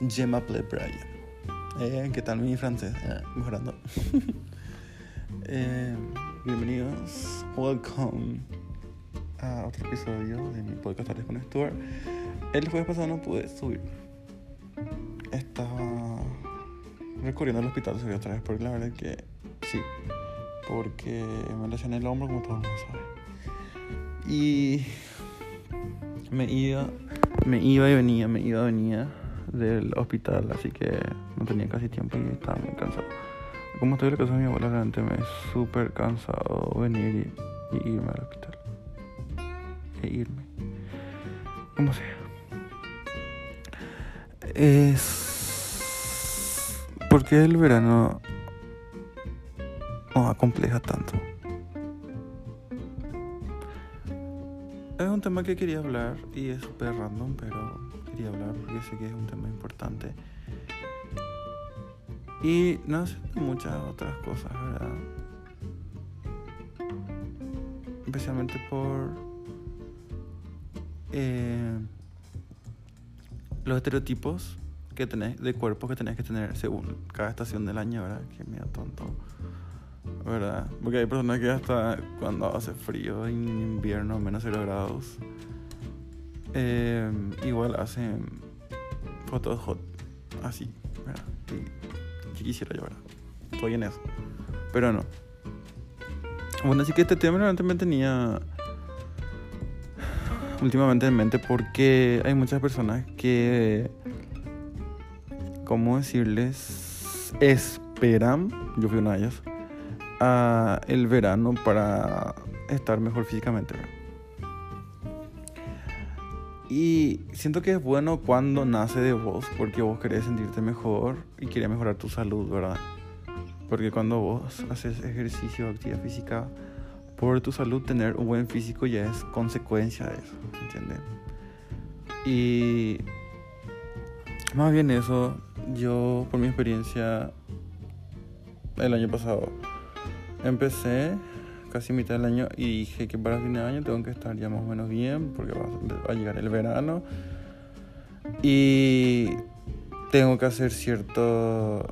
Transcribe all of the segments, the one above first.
Je m'appelle Brian. Eh, ¿Qué tal mi francés? Eh, mejorando. eh, bienvenidos. Welcome a otro episodio de mi podcast Tales con Stuart. El jueves pasado no pude subir. Estaba recorriendo al hospital subí otra vez porque la verdad es que sí. Porque me lesioné el hombro como todo el mundo sabe. Y me iba, me iba y venía, me iba y venía del hospital, así que no tenía casi tiempo y estaba muy cansado. Como estoy en la casa de mi abuela, realmente me es súper cansado venir y, irme al hospital. E irme. Como sea. Es... ¿Por qué el verano no acompleja tanto? Tema que quería hablar y es súper random, pero quería hablar porque sé que es un tema importante. Y no sé muchas otras cosas, ¿verdad? Especialmente por eh, los estereotipos que tenés de cuerpo que tenés que tener según cada estación del año, ¿verdad? Que medio tonto. ¿Verdad? Porque hay personas que hasta cuando hace frío en invierno, menos 0 grados, eh, igual hacen fotos hot, así, ¿verdad? Y, quisiera yo. Estoy en eso, pero no. Bueno, así que este tema realmente me tenía últimamente en mente porque hay muchas personas que, ¿cómo decirles? Esperan, yo fui una de ellas a el verano para estar mejor físicamente. Y siento que es bueno cuando nace de vos, porque vos querés sentirte mejor y querés mejorar tu salud, ¿verdad? Porque cuando vos haces ejercicio, actividad física, por tu salud tener un buen físico ya es consecuencia de eso, ¿entiendes? Y más bien eso, yo por mi experiencia el año pasado empecé casi mitad del año y dije que para fin de año tengo que estar ya más o menos bien porque va a llegar el verano. Y tengo que hacer ciertos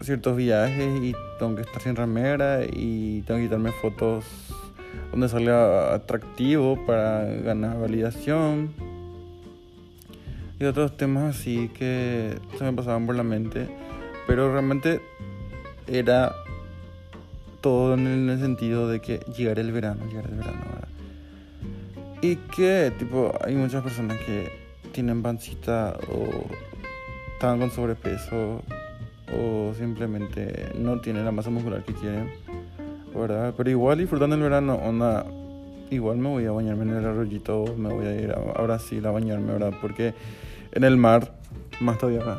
ciertos viajes y tengo que estar sin ramera y tengo que quitarme fotos donde salga atractivo para ganar validación. Y otros temas así que se me pasaban por la mente pero realmente era todo en el sentido de que llegar el verano, llegar el verano, ¿verdad? Y que, tipo, hay muchas personas que tienen pancita o están con sobrepeso o simplemente no tienen la masa muscular que quieren, ¿verdad? Pero igual disfrutando el verano, onda, igual me voy a bañarme en el arroyito, me voy a ir a, Brasil a bañarme, ¿verdad? Porque en el mar, más todavía, ¿verdad?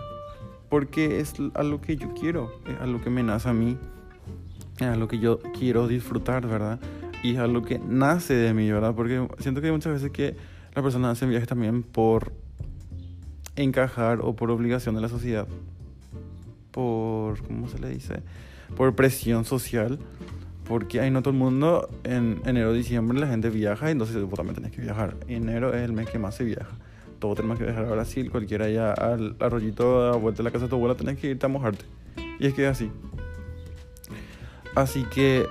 Porque es algo que yo quiero, es algo que me nace a mí es algo que yo quiero disfrutar, ¿verdad? Y es algo que nace de mí, ¿verdad? Porque siento que hay muchas veces que las personas hacen viajes también por encajar o por obligación de la sociedad. Por, ¿cómo se le dice? Por presión social. Porque ahí no todo el mundo, en enero diciembre la gente viaja, y entonces vos también tenés que viajar. Enero es el mes que más se viaja. Todos tenemos que viajar a Brasil, cualquiera allá al arroyito a vuelta de la casa de tu abuela tenés que irte a mojarte. Y es que es así. Así que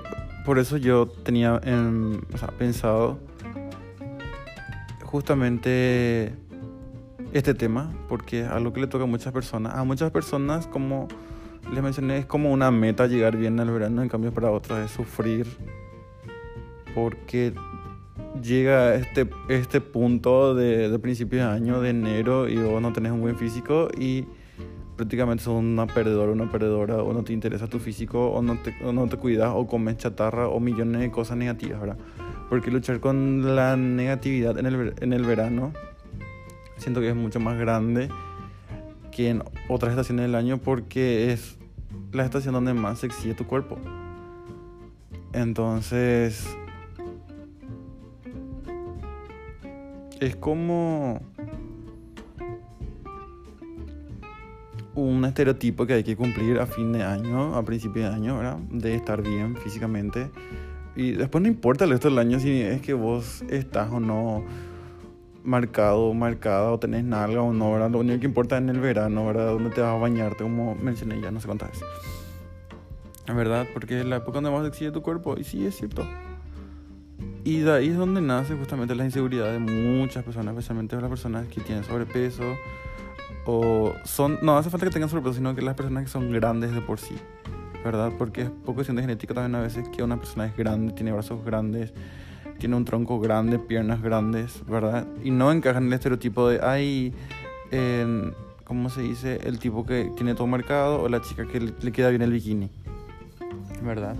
por eso yo tenía pensado justamente este tema, porque es algo que le toca a muchas personas. A muchas personas, como les mencioné, es como una meta llegar bien al verano, en cambio para otras es sufrir, porque llega este, este punto de, de principio de año, de enero, y vos no tenés un buen físico y prácticamente sos una perdedora, una perdedora, o no te interesa tu físico, o no te, cuidas, o comes chatarra, o millones de cosas negativas, ¿verdad? Porque luchar con la negatividad en el, en el verano siento que es mucho más grande que en otras estaciones del año porque es la estación donde más se exige tu cuerpo. Entonces, es como un estereotipo que hay que cumplir a fin de año, a principio de año, ¿verdad? De estar bien físicamente. Y después no importa el resto del año si es que vos estás o no marcado, marcada o tenés nalga o no, ¿verdad? Lo único que importa es en el verano, ¿verdad? Donde te vas a bañarte, como mencioné ya no sé cuántas veces. ¿Verdad? Porque es la época donde más exige tu cuerpo. Y sí, es cierto. Y de ahí es donde nace justamente la inseguridad de muchas personas, especialmente las personas que tienen sobrepeso o son, no hace falta que tengan sobrepeso, sino que las personas que son grandes de por sí, ¿verdad? Porque es poco cuestión de genética también a veces que una persona es grande, tiene brazos grandes, tiene un tronco grande, piernas grandes, ¿verdad? Y no encajan en el estereotipo de, ay, ¿cómo se dice? El tipo que tiene todo marcado o la chica que le, le queda bien el bikini, ¿verdad?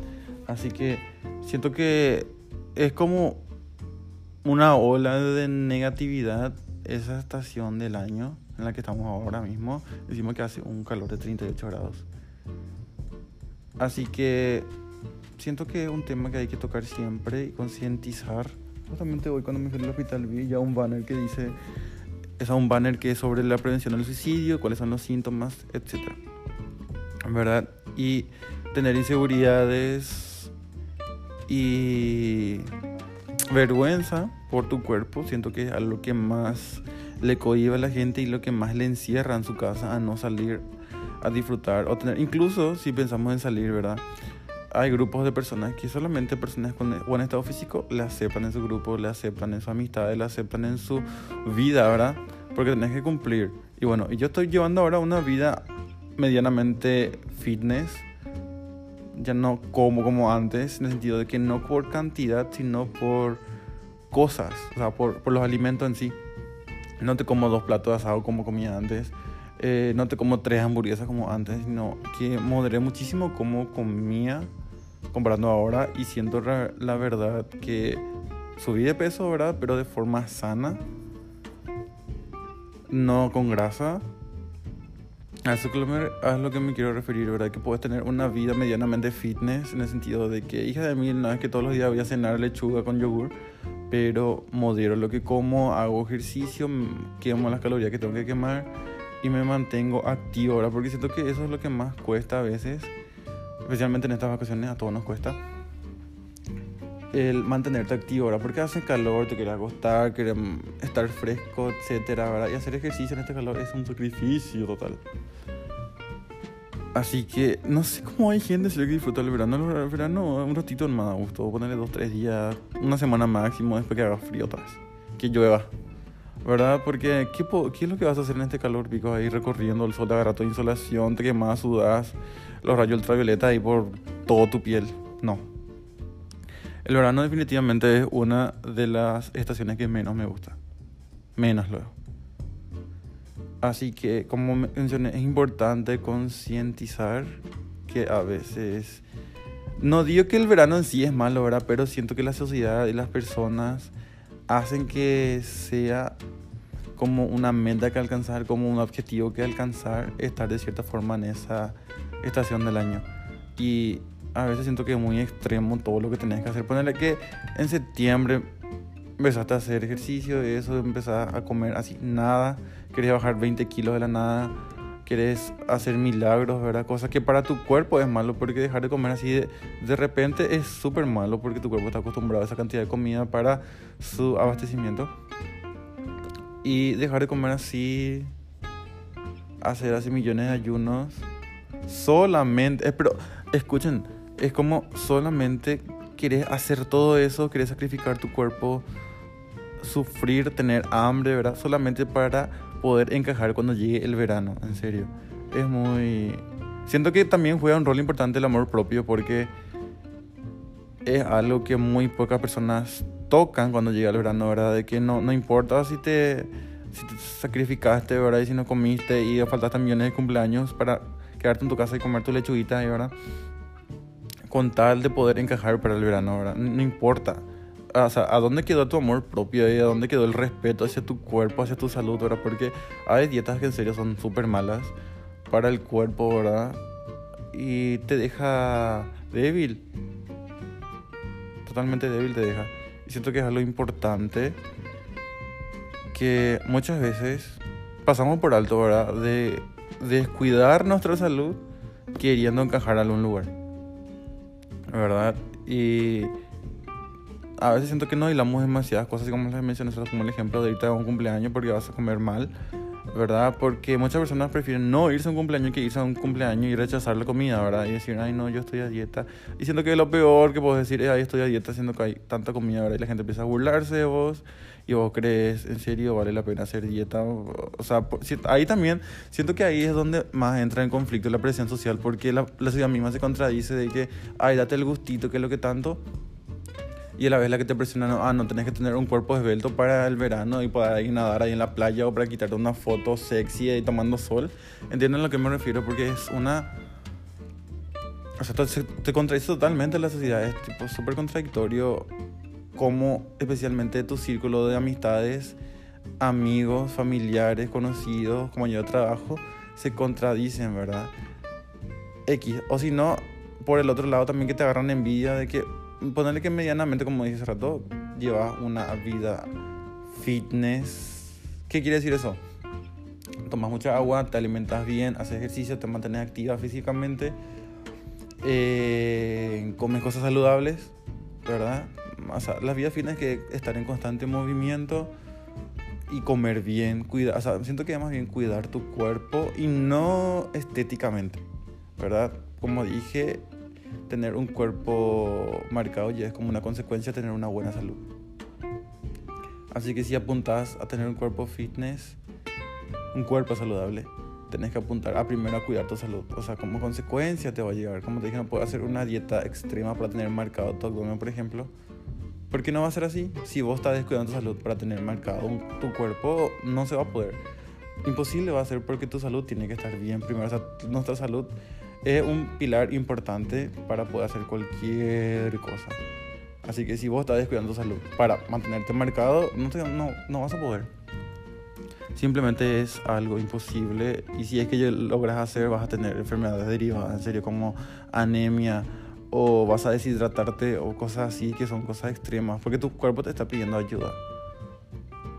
Así que siento que es como una ola de negatividad esa estación del año en la que estamos ahora mismo. Decimos que hace un calor de 38 grados. Así que siento que es un tema que hay que tocar siempre y concientizar. Justamente hoy cuando me fui al hospital vi ya un banner que dice, es un banner que es sobre la prevención del suicidio, cuáles son los síntomas, etc. ¿Verdad? Y tener inseguridades y vergüenza por tu cuerpo, siento que es algo que más le cohibe a la gente y lo que más le encierra en su casa a no salir a disfrutar o tener, incluso si pensamos en salir, ¿verdad? Hay grupos de personas que solamente personas con buen estado físico le aceptan en su grupo, le aceptan en su amistad, le aceptan en su vida, ¿verdad? Porque tenés que cumplir. Y bueno, yo estoy llevando ahora una vida medianamente fitness, ya no como como antes, en el sentido de que no por cantidad, sino por cosas, o sea, por, por los alimentos en sí. No te como dos platos de asado como comía antes. Eh, no te como tres hamburguesas como antes, sino que moderé muchísimo como comía comparando ahora y siento la verdad que subí de peso, ¿verdad? Pero de forma sana, no con grasa. A eso es lo que me quiero referir, ¿verdad? Que puedes tener una vida medianamente fitness en el sentido de que, hija de mí, no es que todos los días voy a cenar lechuga con yogur, pero modero lo que como, hago ejercicio, quemo las calorías que tengo que quemar y me mantengo activo ahora, porque siento que eso es lo que más cuesta a veces, especialmente en estas vacaciones, a todos nos cuesta. El mantenerte activo ahora, porque hace calor, te quieres acostar, quieres estar fresco, etcétera, ¿verdad? Y hacer ejercicio en este calor es un sacrificio total. Así que no sé cómo hay gente que disfruta el verano. El verano un ratito más a gusto. Ponerle dos, tres días, una semana máximo después que haga frío otra. Que llueva. ¿Verdad? Porque ¿qué, ¿qué, es lo que vas a hacer en este calor pico ahí recorriendo el sol? Te agarra toda insolación, te quemas, sudas, los rayos ultravioleta ahí por toda tu piel. No. El verano definitivamente es una de las estaciones que menos me gusta. Menos luego. Así que, como mencioné, es importante concientizar que a veces... No digo que el verano en sí es malo, ¿verdad? Pero siento que la sociedad y las personas hacen que sea como una meta que alcanzar, como un objetivo que alcanzar, estar de cierta forma en esa estación del año. Y a veces siento que es muy extremo todo lo que tenés que hacer. Ponerle que en septiembre empezaste a hacer ejercicio, eso, empezaste a comer así, nada, querés bajar 20 kilos de la nada, querés hacer milagros, ¿verdad? Cosas que para tu cuerpo es malo, porque dejar de comer así de, de repente es súper malo, porque tu cuerpo está acostumbrado a esa cantidad de comida para su abastecimiento. Y dejar de comer así, hacer así millones de ayunos, solamente, eh, pero escuchen, es como solamente querés hacer todo eso, querés sacrificar tu cuerpo sufrir, tener hambre, ¿verdad? Solamente para poder encajar cuando llegue el verano, en serio. Es muy... Siento que también juega un rol importante el amor propio porque es algo que muy pocas personas tocan cuando llega el verano, ¿verdad? De que no, no importa si te, si te sacrificaste, ¿verdad? Y si no comiste y faltaste millones de cumpleaños para quedarte en tu casa y comer tu lechuguita, ¿verdad? Con tal de poder encajar para el verano, ¿verdad? No importa ¿a dónde quedó tu amor propio y a dónde quedó el respeto hacia tu cuerpo, hacia tu salud, ¿verdad? Porque hay dietas que en serio son súper malas para el cuerpo, ¿verdad? Y te deja débil. Totalmente débil te deja. Y siento que es algo importante que muchas veces pasamos por alto, ¿verdad? De descuidar nuestra salud queriendo encajar a algún lugar. ¿Verdad? Y a veces siento que no hilamos demasiadas cosas, como les mencioné, como el ejemplo de irte a un cumpleaños porque vas a comer mal, ¿verdad? Porque muchas personas prefieren no irse a un cumpleaños que irse a un cumpleaños y rechazar la comida, ¿verdad? Y decir, ay, no, yo estoy a dieta. Y siento que lo peor que puedes decir es, ay, estoy a dieta, siendo que hay tanta comida, ¿verdad? Y la gente empieza a burlarse de vos y vos crees, ¿en serio vale la pena hacer dieta? O sea, ahí también siento que ahí es donde más entra en conflicto la presión social, porque la, la ciudad misma se contradice de que, ay, date el gustito, que es lo que tanto y a la vez la que te presiona, no, ah, no tenés que tener un cuerpo esbelto para el verano y poder ir nadar ahí en la playa o para quitarte una foto sexy ahí tomando sol. ¿Entienden a lo que me refiero? Porque es una... O sea, te, te contradice totalmente la sociedad, es tipo súper contradictorio como especialmente tu círculo de amistades, amigos, familiares, conocidos, compañeros de trabajo, se contradicen, ¿verdad? X. O si no, por el otro lado también que te agarran envidia de que ponerle que medianamente, como dije hace rato, llevas una vida fitness. ¿Qué quiere decir eso? Tomas mucha agua, te alimentas bien, haces ejercicio, te mantienes activa físicamente, eh, comes cosas saludables, ¿verdad? O sea, la vida fitness es que estar en constante movimiento y comer bien, cuidar, o sea, siento que es más bien cuidar tu cuerpo y no estéticamente, ¿verdad? Como dije, tener un cuerpo marcado ya es como una consecuencia tener una buena salud. Así que si apuntas a tener un cuerpo fitness, un cuerpo saludable, tenés que apuntar a primero a cuidar tu salud. O sea, como consecuencia te va a llegar. Como te dije, no puedo hacer una dieta extrema para tener marcado tu abdomen, por ejemplo. ¿Por qué no va a ser así? Si vos estás descuidando tu salud para tener marcado tu cuerpo, no se va a poder. Imposible va a ser porque tu salud tiene que estar bien primero. O sea, nuestra salud es un pilar importante para poder hacer cualquier cosa. Así que si vos estás descuidando tu salud para mantenerte marcado, no, no, no vas a poder. Simplemente es algo imposible y si es que logras hacer vas a tener enfermedades derivadas, en serio, como anemia o vas a deshidratarte o cosas así que son cosas extremas, porque tu cuerpo te está pidiendo ayuda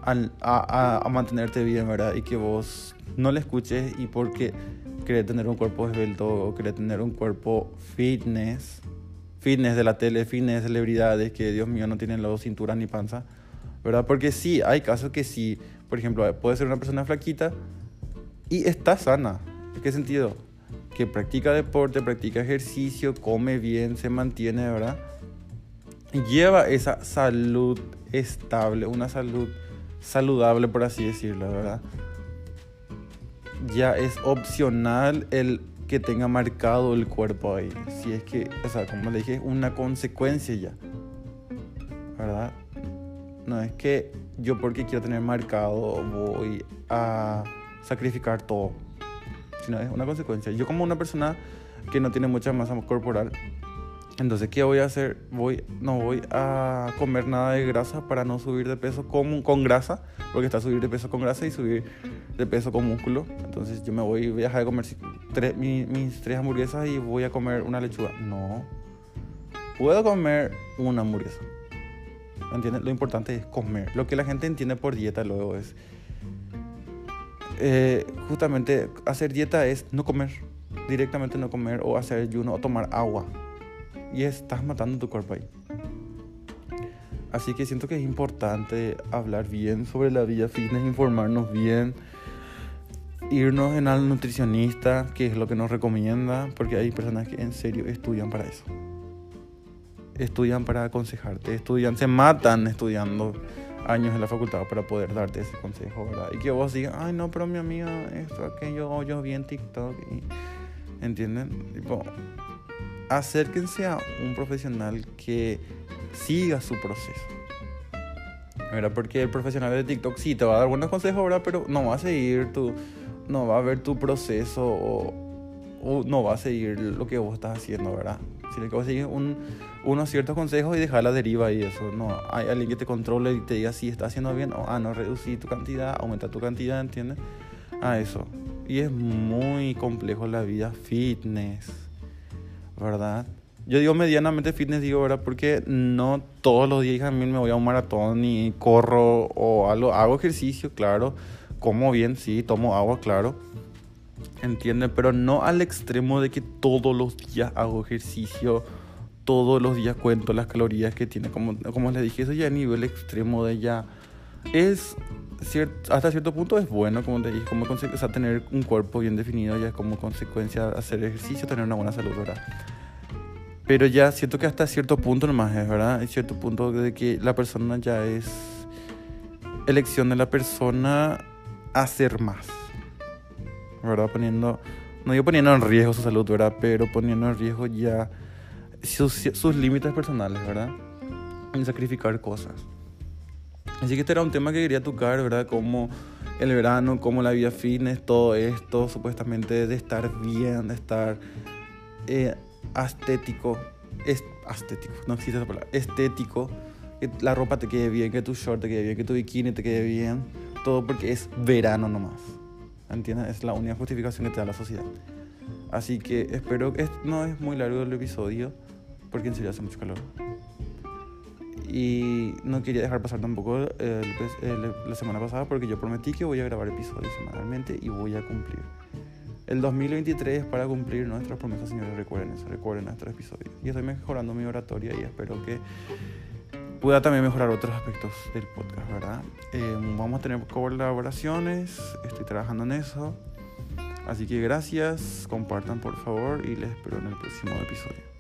a, a, a mantenerte bien, ¿verdad? Y que vos no le escuches y porque querer tener un cuerpo esbelto o querer tener un cuerpo fitness, fitness de la tele, fitness de celebridades que Dios mío no tienen los cinturas ni panza, ¿verdad? Porque sí, hay casos que sí, por ejemplo, puede ser una persona flaquita y está sana. ¿En qué sentido? Que practica deporte, practica ejercicio, come bien, se mantiene, ¿verdad? Lleva esa salud estable, una salud saludable, por así decirlo, ¿verdad? Ya es opcional el que tenga marcado el cuerpo ahí. Si es que, o sea, como le dije, es una consecuencia ya. ¿Verdad? No es que yo porque quiero tener marcado voy a sacrificar todo. Sino es una consecuencia. Yo como una persona que no tiene mucha masa corporal, entonces, ¿qué voy a hacer? Voy, no voy a comer nada de grasa para no subir de peso con, grasa, porque está subir de peso con grasa y subir de peso con músculo. Entonces, yo me voy, voy a dejar de comer tres, mis, tres hamburguesas y voy a comer una lechuga. No. Puedo comer una hamburguesa. ¿Entiendes? Lo importante es comer. Lo que la gente entiende por dieta luego es. Eh, justamente hacer dieta es no comer. Directamente no comer o hacer ayuno o tomar agua y estás matando tu cuerpo ahí. Así que siento que es importante hablar bien sobre la vida fitness, informarnos bien, irnos en al nutricionista, que es lo que nos recomienda, porque hay personas que en serio estudian para eso. Estudian para aconsejarte, estudian, se matan estudiando años en la facultad para poder darte ese consejo, ¿verdad? Y que vos digas, ay no, pero mi amiga, esto, aquello, yo vi en TikTok, y, ¿entienden? Tipo, acérquense a un profesional que siga su proceso. ¿verdad? Porque el profesional de TikTok sí te va a dar buenos consejos, ¿verdad? Pero no va a seguir tu, no va a ver tu proceso o, no va a seguir lo que vos estás haciendo, ¿verdad? Sino que va a seguir un, unos ciertos consejos y dejar la deriva y eso. No, hay alguien que te controle y te diga si está haciendo bien o, ah, no, reducir tu cantidad, aumenta tu cantidad, ¿entiendes? A eso. Y es muy complejo la vida fitness. ¿Verdad? Yo digo medianamente fitness, digo, ¿verdad? Porque no todos los días también me voy a un maratón y corro o algo. Hago ejercicio, claro. Como bien, sí, tomo agua, claro. ¿Entienden? Pero no al extremo de que todos los días hago ejercicio todos los días cuento las calorías que tiene. Como, como les dije, eso ya a nivel extremo de ya es hasta cierto punto es bueno, como te dije, como o sea, tener un cuerpo bien definido ya como consecuencia hacer ejercicio, tener una buena salud, ¿verdad? Pero ya siento que hasta cierto punto nomás es, ¿verdad? Hay cierto punto de que la persona ya es elección de la persona hacer más, ¿verdad? Poniendo, no digo poniendo en riesgo su salud, ¿verdad? Pero poniendo en riesgo ya sus, sus límites personales, ¿verdad? En sacrificar cosas. Así que este era un tema que quería tocar, ¿verdad? Como el verano, como la vida fitness, todo esto, supuestamente de estar bien, de estar eh, estético, es, estético, no existe esa palabra, estético, que la ropa te quede bien, que tu short te quede bien, que tu bikini te quede bien, todo porque es verano nomás. ¿Entiendes? Es la única justificación que te da la sociedad. Así que espero que no es muy largo el episodio, porque en serio hace mucho calor. Y no quería dejar pasar tampoco la semana pasada porque yo prometí que voy a grabar episodios semanalmente y voy a cumplir. El 2023 es para cumplir nuestras promesas, señores. Recuerden eso, recuerden nuestros episodios. Y estoy mejorando mi oratoria y espero que pueda también mejorar otros aspectos del podcast, ¿verdad? Eh, vamos a tener colaboraciones, estoy trabajando en eso. Así que gracias, compartan por favor y les espero en el próximo episodio.